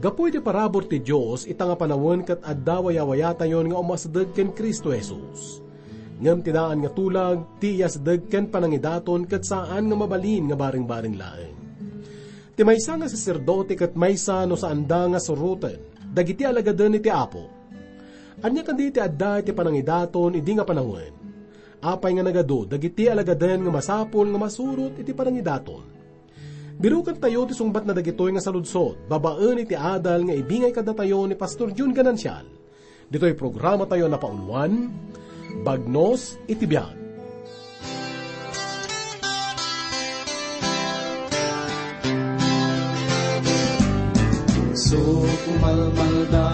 Gapoy ti parabor ti Diyos itang panawon kat adawayawaya tayon nga umasadag ken Kristo Jesus. Ngam tinaan nga tulag, ti iasdag ken panangidaton kat saan nga mabalin nga baring-baring laeng. Ti maysa nga saserdote kat maysa no sa anda nga suruten, dagiti alagadan ni ti Apo. Anya kandi ti adda ti panangidaton idi nga panawon. Apay nga nagado, dagiti alagadan nga masapol nga masurot iti panangidaton Birukan tayo ti sungbat na dagitoy nga saludsod, babaan iti adal nga ibingay kada tayo ni Pastor June Ganansyal. Dito'y programa tayo na paunwan, Bagnos Itibiyag. So, umalmal da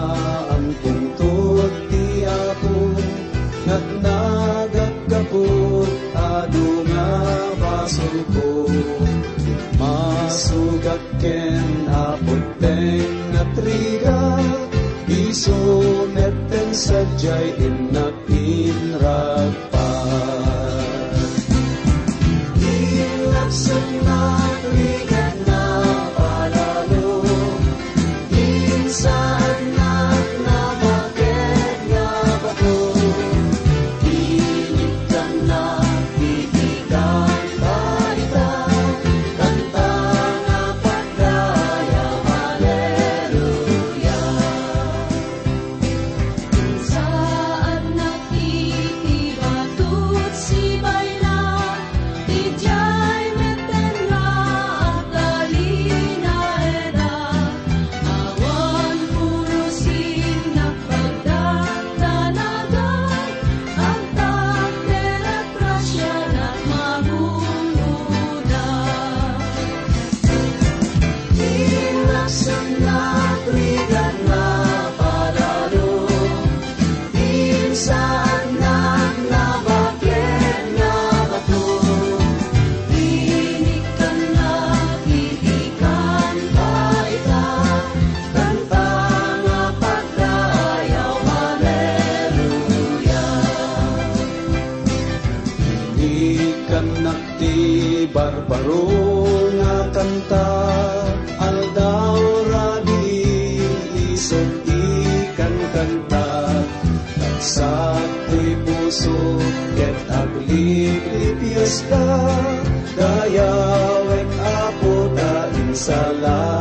salam.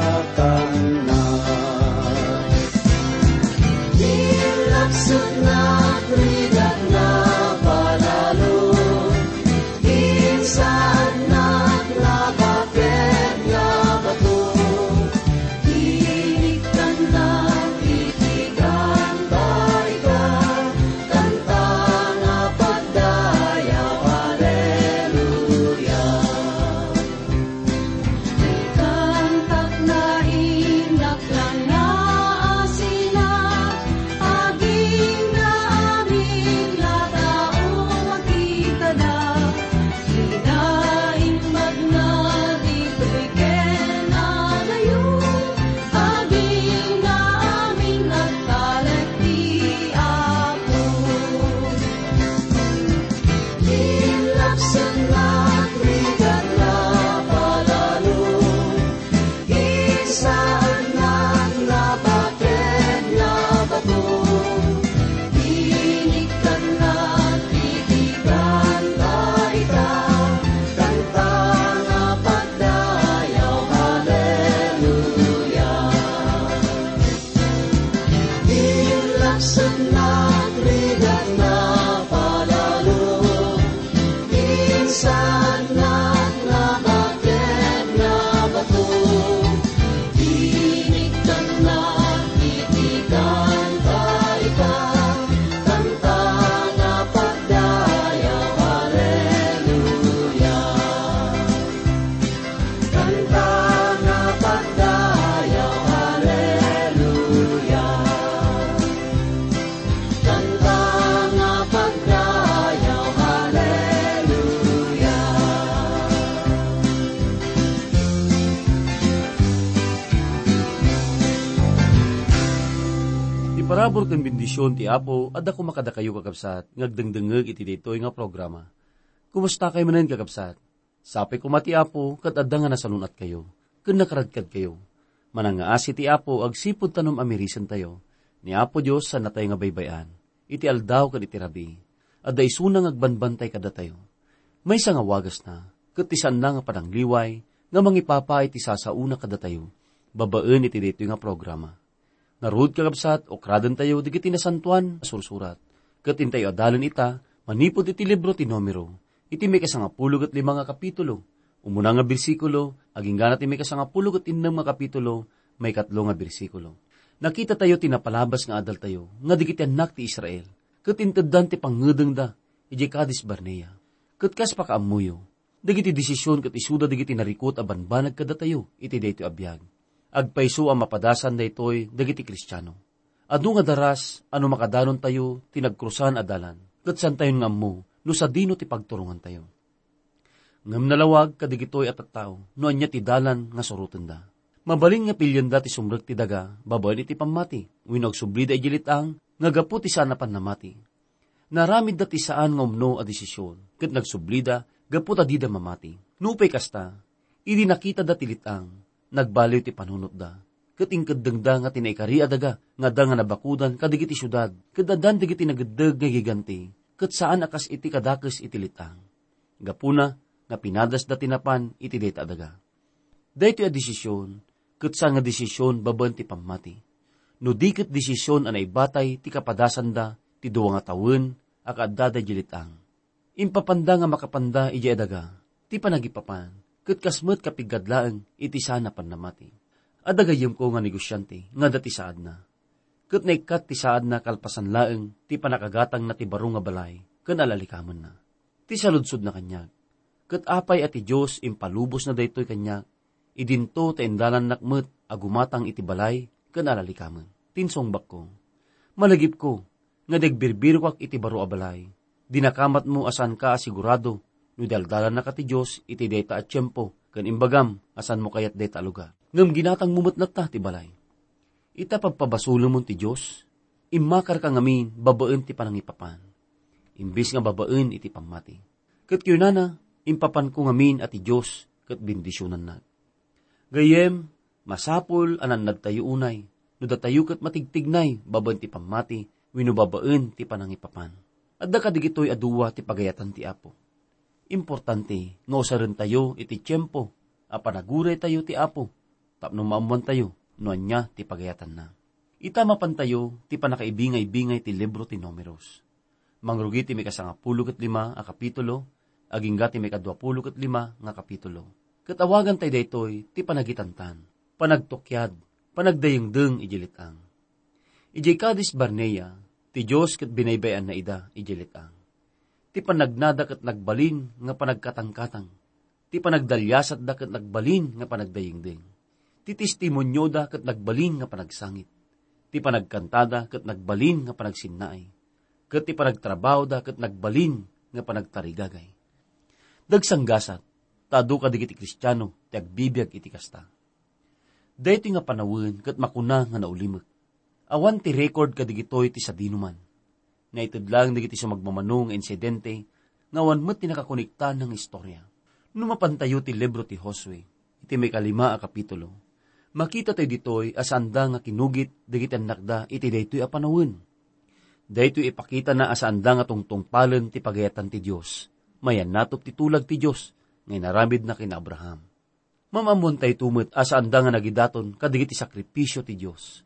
Sabor kang bendisyon ti Apo, at ako makada kayo kakabsat, ngagdengdengag iti ditoy nga programa. Kumusta kayo manan kakabsat? Sapi ko mati Apo, katadda nga nasalunat kayo, kun nakaradkad kayo. Manangaasi ti Apo, agsipod tanom amirisan tayo, ni Apo Diyos sa natay nga baybayan, iti aldaw kan iti rabi, at daisunang agbanbantay kada tayo. May nga wagas na, katisan na nga panangliway, nga mangipapa iti sasauna kada tayo, babaen iti dito nga programa Narud kagabsat, okradan tayo, digiti nasantuan, sursurat. Kat intay adalan ita, manipod iti libro ti numero, iti may kasangapulog at lima nga kapitulo, umuna nga bersikulo, aging ganat iti may kasangapulog at innam nga kapitulo, may katlo nga bersikulo. Nakita tayo tinapalabas nga adal tayo, nga digiti anak ti Israel, kat intaddan ti pangngedeng da, iti kadis Barnea. Kat kas pakaamuyo, digiti desisyon kat isuda digiti narikot a banbanag kada tayo, iti dayto abiyag. Agpaiso ang mapadasan daytoy dagiti Kristiyano. Adu nga daras, ano makadanon tayo, tinagkrusan adalan, kat san tayo nga mo, no sa dino ti pagturungan tayo. Ngam nalawag kadigitoy at tao, no anya ti dalan nga surutan da. Mabaling nga pilyon da ti sumrek ti daga, babayan iti pamati, winog sublida ijilitang, nga gapu ti sana pan namati. Naramid da ti saan nga umno a desisyon, kat nagsublida, gapu ta di da mamati. Nupay kasta, idi nakita da ti litang, nagbaliw ti panunot da. Kat ingkadeng da nga tinaikari adaga, nga da nga nabakudan kadigiti syudad, kadadan digiti nagedeg nga giganti, kat saan akas iti kadakes iti litang. Gapuna, nga pinadas da tinapan iti data adaga. Dahito a desisyon, kat sa nga desisyon baban ti pamati. No di kat desisyon anay batay ti kapadasan da, ti duwa nga tawen, akadada jilitang. Impapanda nga makapanda iji adaga, ti panagipapan, kat kasmet kapigadlaeng iti sana pan namati. Adagayem ko nga negosyante, nga dati saad na. Kat naikat ti saad na kalpasan laeng, ti panakagatang na ti baro nga balay, kan alalikaman na. Ti saludsod na kanyag. Kat apay at ti Diyos impalubos na daytoy kanyag, idinto ta indalan nakmet agumatang iti balay, kan alalikaman. Tinsong bakko. Malagip ko, nga degbirbiro kak iti baro a balay. Dinakamat mo asan ka asigurado, no daldalan na ka ti Diyos iti data at tiyempo, kan imbagam asan mo kayat data lugar. Ngam ginatang mumatnat ta ti balay. Ita pagpabasulo mo ti Diyos, imakar ka ngamin babaen ti panangipapan. Imbis nga babaen iti pamati. Kat na, impapan ko ngamin at ti Diyos, kat bindisyonan na. Gayem, masapol anan nagtayo unay, no datayo kat matigtignay, babaen ti pamati, wino babaen ti panangipapan. At da kadigitoy aduwa ti pagayatan ti Apo. Importante, nga usarin tayo iti tiyempo, a panaguray tayo ti Apo, tapno maamuan tayo, no anya ti pagayatan na. Itama pan tayo, ti panakaibingay-bingay ti libro ti numeros. Mangrugi ti may kasangapulo kat lima a kapitulo, aging gati may kadwapulo lima nga kapitulo. Katawagan tayo daytoy, ti panagitantan, panagtukyad, panagdayengdeng ijilitang. Ijay kadis Barnea, ti Diyos kat binaybayan na ida ijilitang. Ti panagnada kat nagbalin nga panagkatangkatang, ti panagdalyasat da kat nagbalin nga panagdayengdeng. Ti testimonyo da kat nagbalin nga panagsangit. Ti panagkantada kat nagbalin nga panagsinnaay. Kat ti panagtrabaho da kat nagbalin nga panagtarigagay. Dagsanggasat, tado ka digiti kristyano, ti agbibiyag iti kasta. Dahito nga panawin kat makuna nga naulimag. Awan ti record kadigitoy ti sa dinuman. Na itudlang digiti sa magmamanong insidente, nga awan mo't ti nakakonekta ng istorya. Numapantayo ti libro ti Josue, iti may kalima a kapitulo. Makita tayo ditoy asanda nga kinugit digiti nakda iti daytoy a panawin. Daytoy ipakita na asanda nga tungtungpalan ti pagayatan ti Dios. Mayan natop ti tulag ti Dios, ngay naramid na kina Abraham. Mamamon tayo tumot asanda nga nagidaton kadigiti sakripisyo ti Dios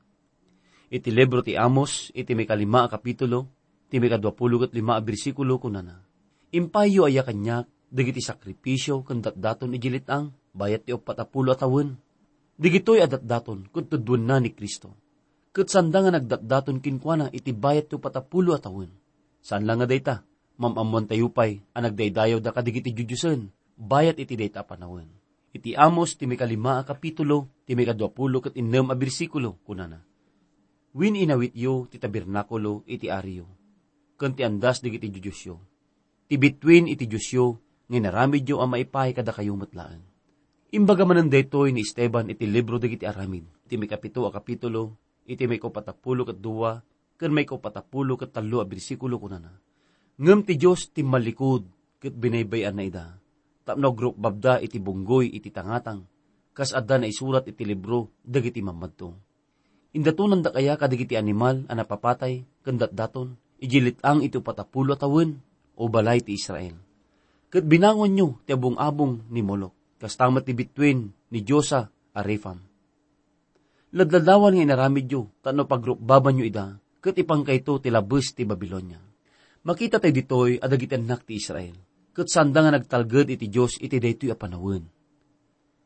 iti libro ti Amos, iti may kalima a kapitulo, iti may kadwapulo at lima a bersikulo kunana. Impayo aya kanya, digiti sakripisyo, kandat daton ijilitang, bayat ti opatapulo atawin. Digitoy adat daton, tudwan na ni Kristo. Kat sanda nga nagdatdaton kinkwana, iti bayat ti opatapulo atawin. Saan lang nga dayta? Mamamon tayo pa'y, ang nagdaydayaw da kadigiti jujusen, bayat iti dayta panawin. Iti Amos, ti may kalima a kapitulo, ti may kadwapulo kat inem a bersikulo, kunana win inawit yo ti tabernakulo iti ariyo. Kun ti andas digiti jujusyo. Ti between iti jusyo, nga naramid yo ang maipay kada kayo matlaan. Imbaga man detoy ni Esteban iti libro digiti aramid. Iti may kapito a kapitulo, iti may kopatapulo kat duwa, kan may kopatapulo kat talo a bersikulo kunana. Ngem ti Diyos ti malikod, kat binaybayan na ida. Tapno group babda iti bunggoy iti tangatang, kas adda na isurat iti libro, dagiti mamadto. Indatunan da kaya kadigiti animal a napapatay, kandat daton, ijilit ang ito patapulo tawin, o balay ti Israel. Kat binangon nyo ti abong-abong ni Molok, kas tamat ti between ni Diyosa a Refam. Ladladawan nga inaramid yo, tano pagrupbaban nyo ida, kat ipang kayto ti labus ti Babylonia. Makita tayo ditoy adagiti anak ti Israel, kat sanda nga nagtalgad iti Diyos iti daytoy a panawin.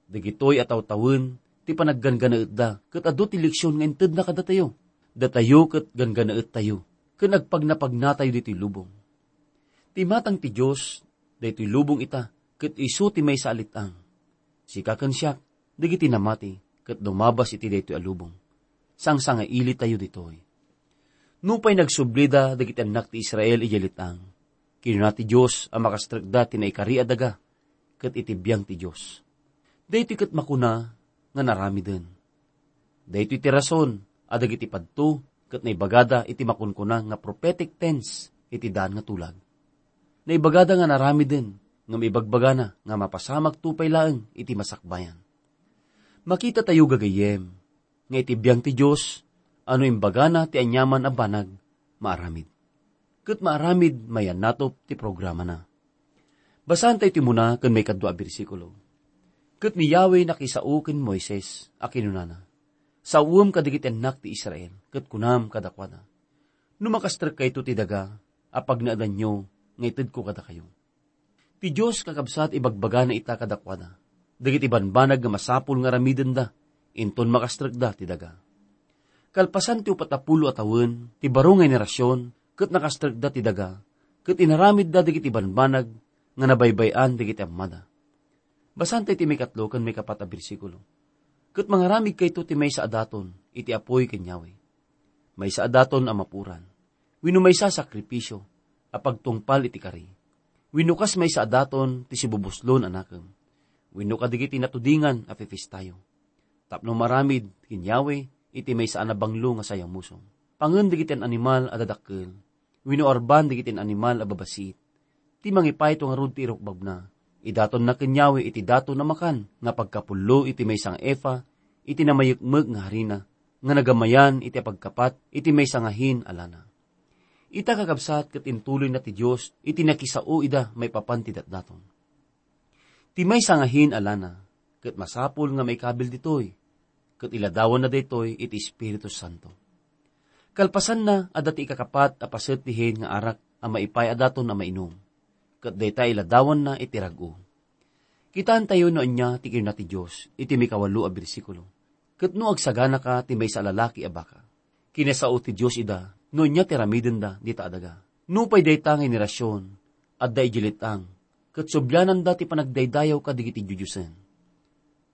Dagitoy ataw tawin, ti panagganganaet da, kat ado ti leksyon nga inted na kada tayo. Datayo kat ganganaet tayo, kat nagpagnapag tayo dito'y lubong. Ti matang ti Diyos, daytoy lubong ita, kat iso ti may salitang. Sikakan siya, dagiti namati, kat lumabas iti daytoy alubong. Sang nga ili tayo ditoy. Nupay nagsublida dagiti anak ti Israel ijalitang. Kinuna ti Diyos ang makastragda ti naikari adaga, kat itibiyang ti Diyos. Daytoy kat makuna, nga narami din. Daytoy ti rason, adag iti padto, kat naibagada iti makunkuna nga prophetic tense, iti daan nga tulag. Naibagada nga narami din, nga maibagbaga na, nga mapasamag tupay laeng, iti masakbayan. Makita tayo gagayem, nga iti biyang ti Diyos, ano imbaga na ti anyaman a banag, maaramid. Kat maaramid, mayan natop ti programa na. Basahan tayo muna, kan may kadwa bersikulo. Kat ni Yahweh nakisao ken Moises, akinunana. Sa uwam kadigit anak ti Israel, kat kunam kadakwada. Numakastrak kay ti daga, apag naadan nyo, nga itid ko kada kayo. Ti Diyos kakabsat ibagbaga na ita kadakwada. Dagit ibanbanag nga masapul nga ramiden da, inton makastrak da ti daga. Kalpasan ti upatapulo atawin, ti baro nga generasyon, kat nakastrak da ti daga, kat inaramid da dagit ibanbanag, nga nabaybayan dagit amada Basan tayo ti may katlo kan may kapat a bersikulo. Kat mangaramig kay ti may sa adaton, iti apoy kanyawe. May sa adaton ang mapuran. Wino may sa sakripisyo, apagtungpal iti kari. Wino kas may sa adaton ti sibubuslon anakam. Wino kadigiti natudingan a tayo. Tapno maramid kinyawe, iti may sa anabanglo nga sayang musong. Pangan digitin animal a dadakkel. Wino arban digitin animal a babasit. Ti mangipay to nga rud ti irokbab na Idaton na kanyawi iti dato na makan, nga pagkapulo iti may sang efa, iti namayukmeg nga harina, nga nagamayan iti pagkapat, iti may sangahin alana. Ita kakabsat kat intuloy na ti Diyos, iti nakisao ida may papantidat daton. Ti may sangahin alana, kat masapul nga may kabil ditoy, kat iladawan na ditoy iti Espiritu Santo. Kalpasan na adati ikakapat apaset tihin nga arak ang maipay adaton na mainom kat dayta iladawan na itirago. Kitaan tayo noon niya, tikir na ti Diyos, iti may kawalu a bersikulo. Kat no agsagana ka, timay sa lalaki a baka. Kinasao ti Diyos ida, noon niya tiramiden da, di adaga. Nupay dayta nga inirasyon, at da ijilitang, kat subyanan da ti panagdaydayaw ka digiti Diyusen.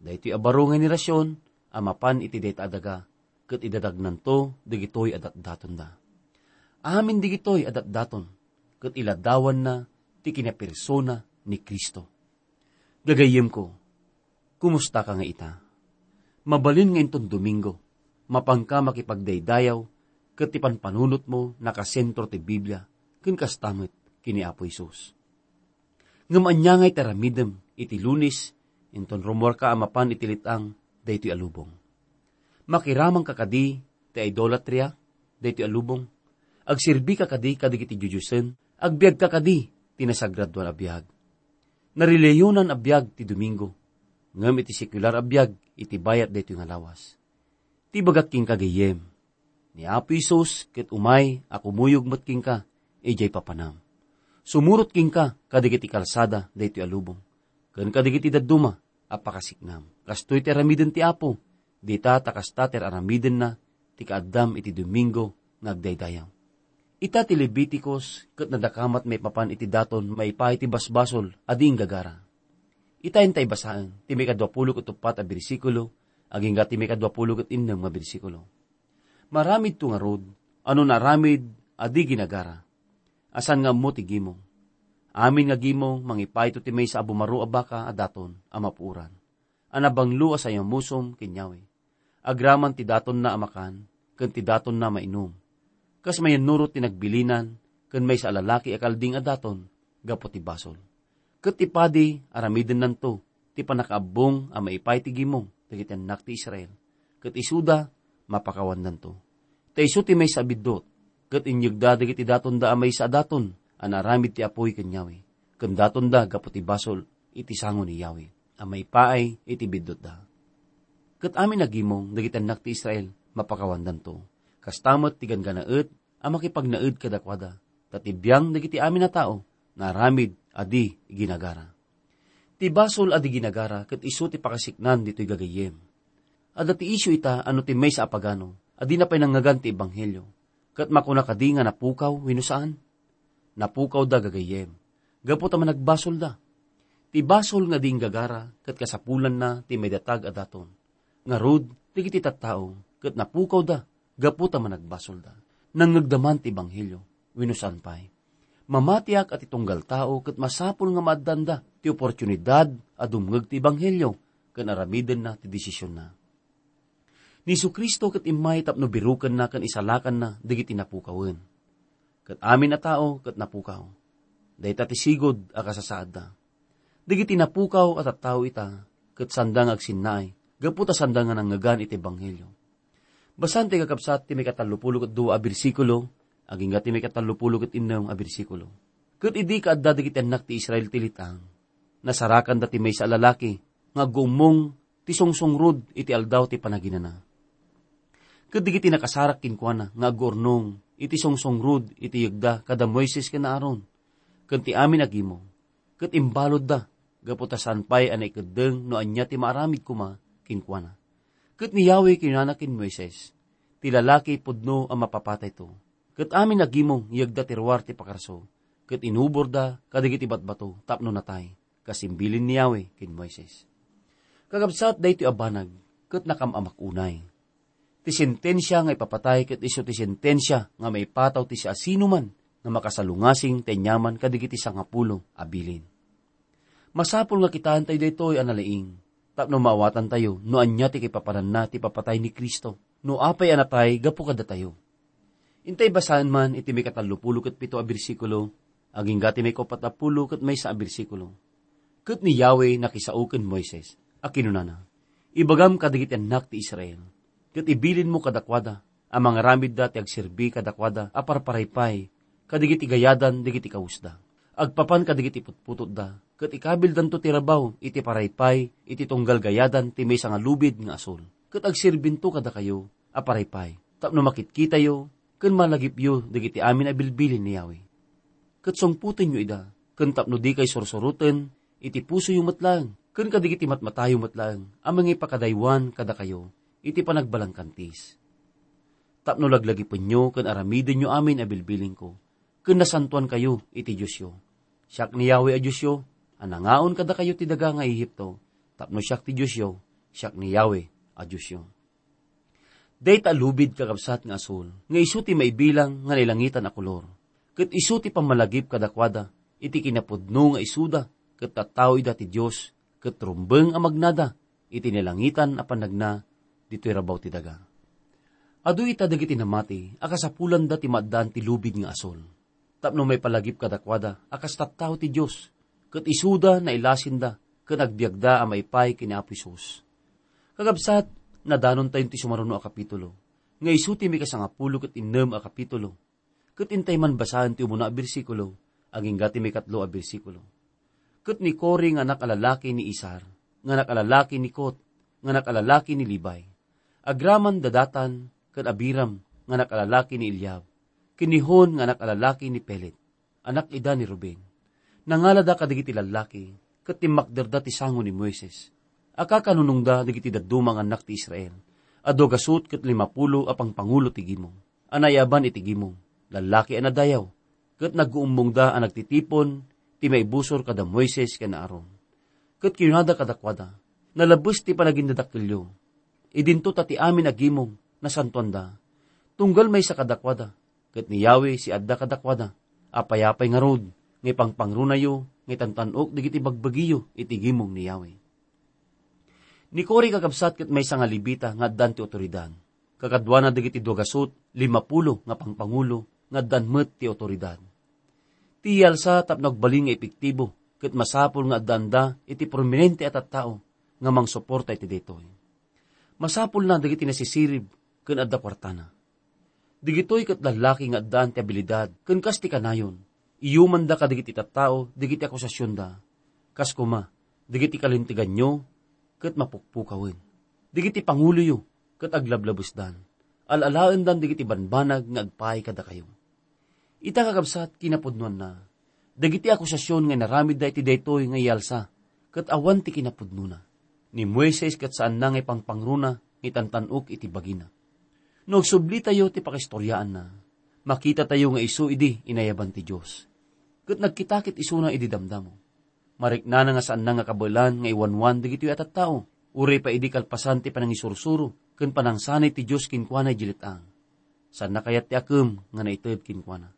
Daytoy abaro nga inirasyon, amapan iti dayta adaga, kat idadagnan to, digitoy adat daton da. Amin digitoy adat daton, kat iladawan na, ti kinapersona ni Kristo. Gagayem ko, kumusta ka nga ita? Mabalin nga inton Domingo, mapangka makipagdaydayaw, kat panunot mo nakasentro ti Biblia, kin kastamit kini Apo Isus. Ngamanyangay taramidem iti lunis, inton rumor ka amapan itilitang dayto alubong. Makiramang kakadi ti idolatria, dayto alubong, agsirbi kakadi kadigiti jujusen, agbiag kakadi tinasagrado abiyag. Narileyonan abiyag ti Domingo, ngam iti sekular abiyag iti bayat dito nga lawas. Ti bagat king kagayem, ni Apo Isos ket umay ako muyog mat king ka, ejay papanam. Sumurot king ka, kadigiti kalsada, dito alubong. Kan kadigiti daduma, apakasiknam. Kastoy ti aramiden ti Apo, dita takasta ter aramiden na, ti kaadam iti Domingo, ngagdaydayaw. Ita ti Leviticus, kat nadakamat may papan iti daton, may pa iti basbasol, ading gagara. Ita intay basaan, ti may kadwapulo kat upat a bersikulo, aging ti may kadwapulo kat innang mga bersikulo. Maramid tu nga rod, ano naramid, adi ginagara. Asan nga mo ti gimong. Amin nga gimong, mangipay to ti may sa abumaro abaka a daton, amapuran. Anabanglo sa iyang musom, kinyawi. Agraman ti daton na amakan, kan ti daton na mainom kas may nurot ti nagbilinan, kan may sa lalaki akalding adaton, gapo ti basol. Kat ipadi, aramiden nanto, ti ti panakaabong a maipay ti gimong, dagiti anak ti Israel. Kat isuda, mapakawandan to. Ta isu ti may sabidot, kat inyagda dagiti daton da amay sa daton, anaramid ti apoy kanyawi. Kan daton da gaputi basol, iti sango ni Yahweh. Amay paay, iti bidot da. Kat amin nagimong, dagiti anak ti Israel, mapakawandan to. Kastamot ti ganganaet, ang makipagnaed kadakwada. Tatibiyang dagiti amin na tao, naramid, adi, ginagara. Ti basol adi ginagara, kat iso ti pakasiknan dito'y gagayem. Ada ti isyo ita, ano ti may sa apagano, adi na pinangagan ti ebanghelyo. Kat makuna kadi nga napukaw, winusaan? Napukaw da gagayem. Gapo ta man nagbasol da. Ti basol nga ding gagara, kat kasapulan na ti medatag adaton. Nga rod, ti kiti tattao, kat napukaw da, gapo ta man nagbasol da. Nangagdaman ti ebanghelyo, winusan pa'y. Mamatiak at itunggal tao, kat masapul nga maaddanda, ti oportunidad, adumngag ti ebanghelyo, kan aramiden na ti desisyon na. Ni Kristo kat imay tapno birukan na kan isalakan na digiti napukawen. Kat amin na tao kat napukaw. Dahita ti sigod a kasasaad da. Digiti napukaw at at tao ita kat sandang agsinay. Gaputa sandang nga nangagan iti banghelyo. Basan ti kakapsat ti may katalupulo kat duwa a bersikulo, aging ti may katalupulo kat innam a bersikulo. Kat idi ka adda digiti anak ti Israel tilitang. Nasarakan dati may sa lalaki, nga gumong ti songsungrod iti aldaw ti panaginana. Kadigiti nakasarak kinkwana nga agornong iti songsongrod iti yagda kada Moises ken Aaron. Ken ti amin agimo. Ket imbalod da gaputasan pay anay kedeng no anya ti maaramid kuma kinkwana. Ket ni Yahweh kinana kin Moises. Ti pudno ang mapapatay to. Ket amin agimo yagda ti ruwar ti pakarso. Ket inubor da kadigiti batbato tapno natay. Kasimbilin ni Yahweh kin Moises. Kagabsat day ti abanag ket nakamamak unay ti sentensya nga ipapatay ket iso ti sentensya nga maipataw ti siya sino man nga makasalungasing tenyaman kadigiti sangapulo abilin. Masapol nga kitaan tayo daytoy analaing, tapno maawatan tayo, no anya ti kipapanan na ti papatay ni Kristo, no apay anatay gapu kada tayo. Intay basahan man iti may katalupulo ket pito a bersikulo, aging gati may kopatapulo ket may sa a bersikulo. Ket ni Yahweh nakisauken Moises, akinunana, ibagam kadigiti anak ti Israel, ket ibilin mo kadakwada, ang mga ramid dati agserbi kadakwada, aparparaypay, kadigiti gayadan, digiti kausda. Agpapan kadigiti putputod da, ket ikabildan to tirabaw, iti paraypay, iti tunggal gayadan, ti may nga lubid nga asol. Ket agsirbin to kada kayo, aparaypay. Tapno makitkita yo, ken malagip yo, digiti amin abilbilin ni Yahweh. Ket songputin nyo ida, ken tapno di kay sorsoruten, iti puso yung matlang, ken kadigiti matmatayo matlang, amang ipakadaywan kada kayo, iti panagbalang kantis. Tapno laglagi penyo, kan aramidin nyo amin abilbiling ko, kan nasantuan kayo, iti Diyos yo. Siyak ni Yahweh a Diyos yo, anangaon kada kayo ti daga nga Ehipto, tapno siyak ti Diyos yo, siyak ni Yahweh a Diyos yo. Dayta lubid kakabsat nga asul, nga isu ti maibilang nga nilangitan a kolor. Kat isu ti pamalagip kadakwada, iti kinapudno nga isuda, kat tataw ida ti Diyos, kat trumbeng a magnada, iti nilangitan a panagna, dito'y rabaw ti daga. Adu ita dagiti namati, akasapulan da ti maddaan ti lubid nga asol. Tapno may palagip kadakwada, akas tattao ti Diyos, kat isuda na ilasin da, kat agbiagda a maipay kini Apo Isus. Kagabsat, nadanon tayo ti sumaruno a kapitulo, nga isuti mi kasangapulo kat innem a kapitulo, kat intay man basahan ti umuna a bersikulo, aging gati may katlo a bersikulo. Kat ni Kori nga nakalalaki ni Isar, nga nakalalaki ni Kot, nga nakalalaki ni Libay, agraman dadatan ken abiram nga nakalalaki ni Eliab, kinihon nga nakalalaki ni Pelet, anak ida ni Ruben. Nangalada kadigiti lalaki, ket timakderda ti sango ni Moises. Aka kanunungda digiti dadumang anak ti Israel. Ado gasut ket limapulo apang pangulo ti gimong. Anayaban iti gimong, lalaki anadayaw, ket nag-uumbong da ang nagtitipon, ti may busor kada Moises ken Aaron. Ket kinada kadakwada, nalabos ti panagindadakilyo, idinto tati amin agimong na santuanda. Tunggal may sa kadakwada, ket ni Yahweh si adda kadakwada, apayapay nga rod, ngay pangpangrunayo, ngay tantanok, digiti bagbagiyo, itigimong ni Yahweh. Ni Kori kakabsat ket may nga libita nga addan ti otoridad. Kakadwa na digiti dogasot, limapulo nga pangpangulo, nga addan met ti otoridad. Ti yalsa tap nagbaling nga epektibo, ket masapul nga addanda iti prominente at tao nga mang suporta iti daytoy. Masapul na dagiti nasisirib ken adda kwartana. Digitoy ket lalaki nga addaan ti abilidad ken kas ti kanayon. Iyuman da kadigiti tattao, digiti akusasyon da. Kas kuma, digiti kalintigan nyo, ket mapukpukawen. Digiti pangulo yo, ket aglablabos dan. Alalaan dan digiti banbanag nga agpay kada kayo. Ita kakabsat kinapudnuan na. Dagiti akusasyon nga naramid da iti daytoy nga iyalsa, ket awan ti kinapudnuna. Ni Moises ket saan na nga pangpangruna, itantanok iti bagina. No subli tayo ti pakistoryaan na, makita tayo nga isu idi inayaban ti Diyos. Ket nagkitakit isuna idi damdamo. Marikna na nga saan na nga kabulan nga iwanwan digiti atat tao. Uri pa idi kalpasan ti panangisursuro, ken panangsanay ti Diyos kinkwana jilitang. Saan na kayat ti akem nga naited kinkwana.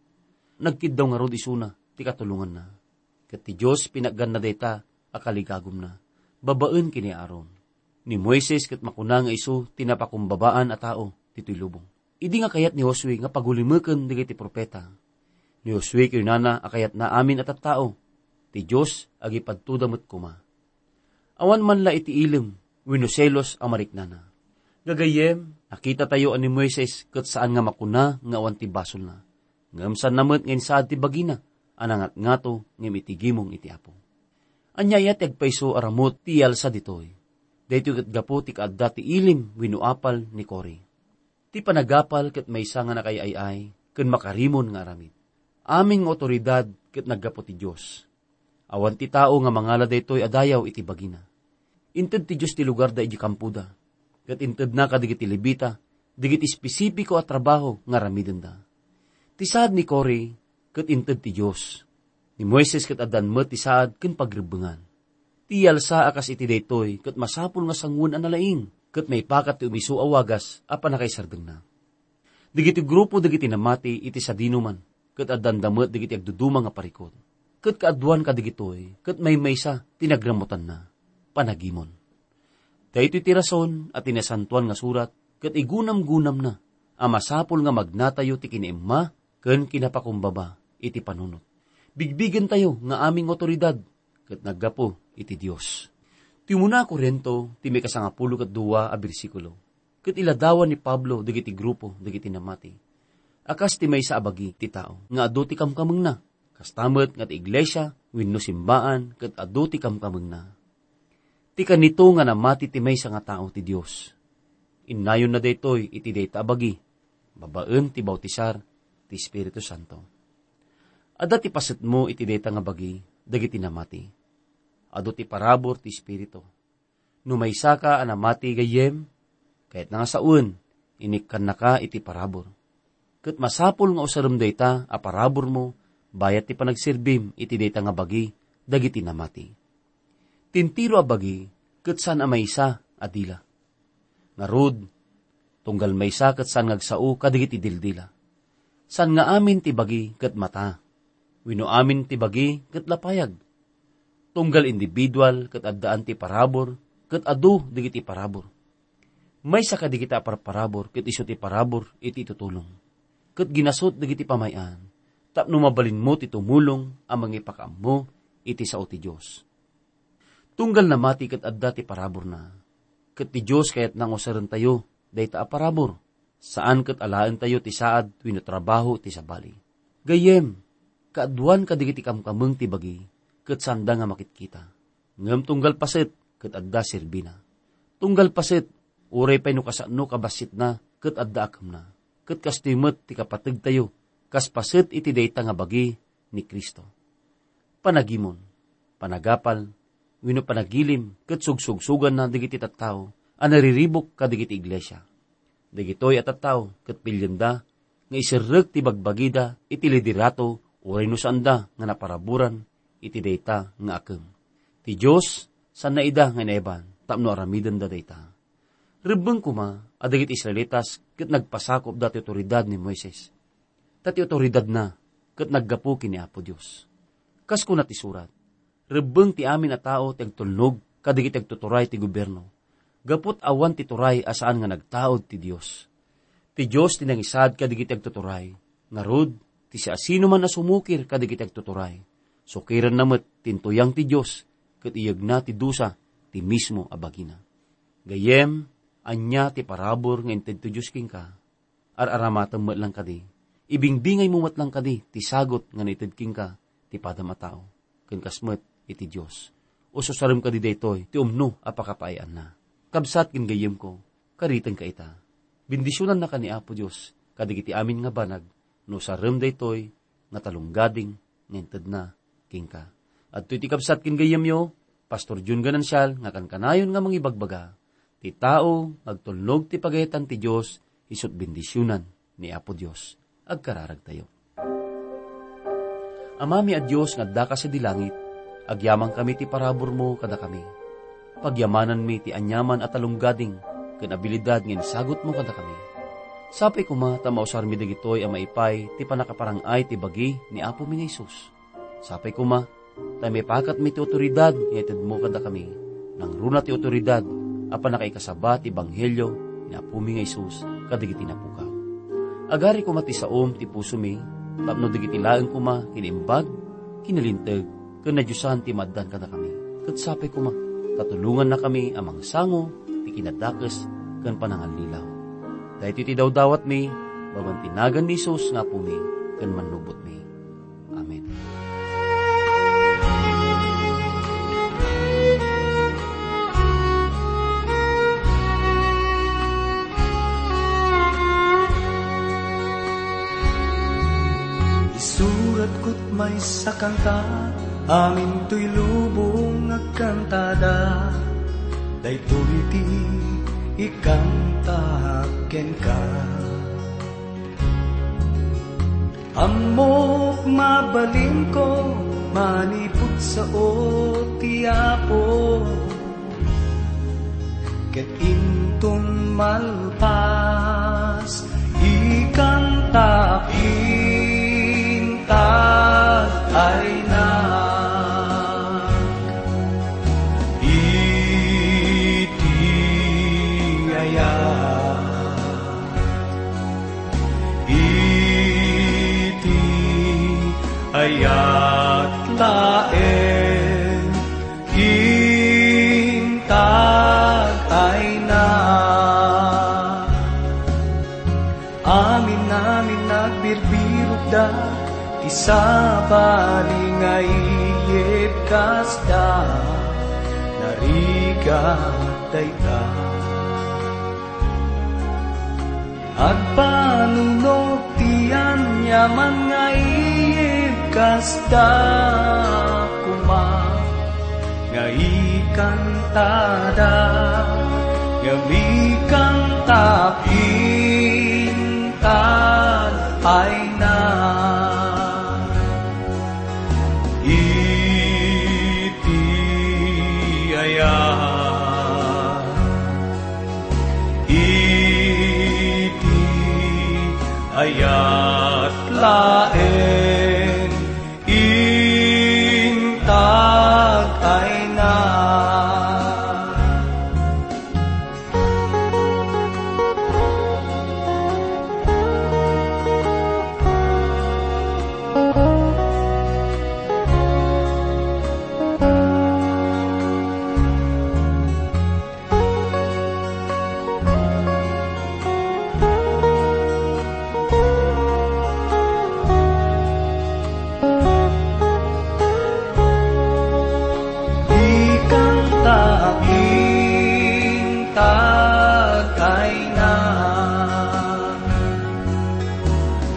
Nagkid daw nga rod isuna, ti katulungan na. Ket ti Diyos pinaggan na data, akaligagom na. Babaen kini aron. Ni Moises ket makuna nga isu tinapakumbabaan a tao, titoy lubong. Idi nga kayat ni Josue nga pagulimeken digiti propeta. Ni Josue kinana akayat na amin at at tao, ti Diyos agi padtudamot kuma. Awan man la iti ilim, winuselos ang mariknana. Gagayem, nakita tayo ani Moises ket saan nga makuna nga awan ti basol na. Ngam san namet ngayon saad ti bagina, anangat ngato ngem iti gimong iti apo. Anyaya ti agpaiso aramot ti yalsa ditoy. Dito ket gapo ti kaadda ti ilim winuapal ni Kori. Ti panagapal ket maysa nga nakayayay ken makarimon nga aramid. Aming otoridad ket naggapo ti Dios. Awan ti tao nga mangala daytoy adayaw iti bagina. Inted ti Dios ti lugar da iti kampuda. Ket inted na kadigiti libita, digiti espesipiko at trabaho nga ramiden da. Ti saad ni Kori, ket inted ti Dios. Ni Moises ket adan met ti saad ken pagrebengan. Ti yalsa akas iti daytoy ket masapul nga sangun an ket may pakat ti umisu awagas a panakaisardeng na. Digiti grupo digiti namati iti sa dinuman ket adan damet digiti agduduma nga parikot. Ket kaadwan kadigitoy ket may maysa tinagramutan na panagimon. Dahito ti rason at tinasantuan nga surat ket igunam-gunam na a masapul nga magnatayo ti kiniimma ken kinapakumbaba iti panunot. Bigbigan tayo nga aming otoridad ket naggapo iti Dios. Ti muna Korento, ti may kasangapulo kat duwa a bersikulo. Ket iladawan ni Pablo dagiti grupo dagiti namati. Akas ti sa abagi ti tao, nga adu ti kamkameng na. Kastamet nga ti iglesia, wenno simbaan, ket adu ti kamkameng na. Ti kanito nga namati ti may nga tao ti Dios. Inayon na daytoy iti dayta abagi, babaen ti bautisar ti Espiritu Santo. Ada ti paset mo iti dayta nga bagi, dagiti namati ado ti parabor ti Espiritu. Numaysa ka anamati gayem, kahit nga saun, inikkan na ka iti parabor. Kat masapol nga usaram dayta a parabor mo, bayat ti panagsirbim iti dayta nga bagi, dagiti namati. Tintiro a bagi, kat san a maysa adila. Narud, tunggal maysa kat san ngagsao kadigiti dildila. San nga amin ti bagi kat mata, wino amin ti bagi kat lapayag tunggal individual ket addaan ti parabor ket adu digiti parabor. May sa kadigita parparabor ket iso ti parabor iti tutulong. Ket ginasot digiti pamayan tapno mabalin mo ti tumulong ang mangipakam mo iti sao ti Dios. Tunggal na mati ket adda ti parabor na. Ket ti Dios kayat nang usaran tayo dayta a parabor. Saan ket alaan tayo ti saad wenno trabaho ti sabali. Gayem, kaaduan kadigiti kamkameng ti bagi ket sanda nga makitkita. Ngem tunggal paset, ket adda sirbina. Tunggal paset, uray pay no kasano kabasit na, ket adda akam na. Ket kastimet ti kapateg tayo, kas paset iti dayta nga bagi ni Kristo. Panagimon, panagapal, wino panagilim, ket sugsugsugan na digiti tattao, a nariribok kadigiti iglesia. Digitoy at tattao, ket pilyenda, nga isirrek ti bagbagida, iti lidirato, uray no sanda, nga naparaburan, iti dayta nga akeng. Ti Diyos, san naida nga naiban, tapno aramidan da dayta. Rebeng kuma, adagit Israelitas, kat nagpasakop dati otoridad ni Moises. Tati otoridad na, kat naggapu kini Apo Diyos. Kas ko ti surat, rebeng ti amin a tao ti agtulnog, kadagit agtuturay ti gobyerno. Gapot awan ti turay asaan nga nagtaod ti Diyos. Ti Diyos ti nangisad kadigit agtuturay, nga rod, ti si asino man asumukir kadigit agtuturay Sukiran namat tintuyang ti Diyos, kat iyag na ti dusa, ti mismo abagina. Gayem, anya ti parabor nga inted ti Diyos king ka, ar aramatang mat lang kadi, ibingbingay mo mat lang kadi, ti sagot nga naited king ka, ti padamatao, ken kasmet iti Diyos. O susarim kadi daytoy, ti umno apakapayan na. Kabsat kin gayem ko, karitan ka ita. Bindisyonan na ka ni Apo Diyos, kadigiti amin nga banag, no sarem daytoy, nga talunggading, ngented na, king ka. At iti kabsat kin gayem yo, Pastor Jun Ganansyal, nga kankanayon nga mangibagbaga, ti tao, agtulnog ti pagayitan ti Diyos, isut bendisyonan ni Apo Diyos, agkararag tayo. Amami a Diyos nga daka sa dilangit, agyamang kami ti parabor mo kada kami. Pagyamanan mi ti anyaman at talunggading, ken abilidad ngin sagot mo kada kami. Sapay kuma ta mausar mi dagitoy a maipay ti panakaparangay ti bagi ni Apo mi ni Jesus. Sapay kuma ta may pakat mi ti otoridad nga ited mo kada kami. Nang runa ti otoridad a panakaikasaba ti banghelyo ni Apo mi nga Jesus kadigiti napukaw. Agari kuma ti saom ti puso mi, tapno digiti laeng kuma kinimbag, kinalintag, ken nadyusan ti maddan kada kami. Ket sapay kuma, katulungan na kami amang sango, ti kinadakes, ken panangalilaw. Dahil ti dawdawat mi, babantinagan ni Jesus nga po mi, ken manlubot mi. Isurat ko't may sakanta Amin to'y lubong agkantada Daytoy ti ikanta ken ka. Amok mabalin ko Manipot sa o ti Apo Ket intun malpas Ikanta intag sabalingay yet kasda Narigat dayta At panunog tiyan yaman nga kasda kuma Nga ikantada Nga mikanta na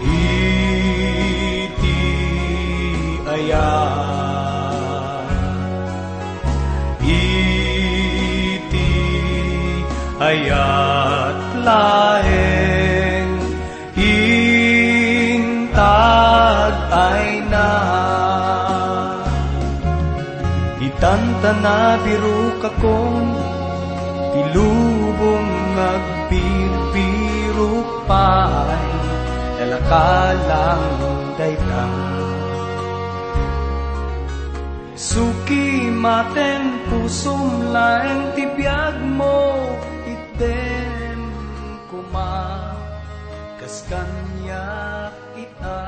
Iti aya Iti ayat laen Intag ay na. Itanta na Dalakalang dayta Suki maten pusum laeng tibiyag mo Item kuma Kas kanya ita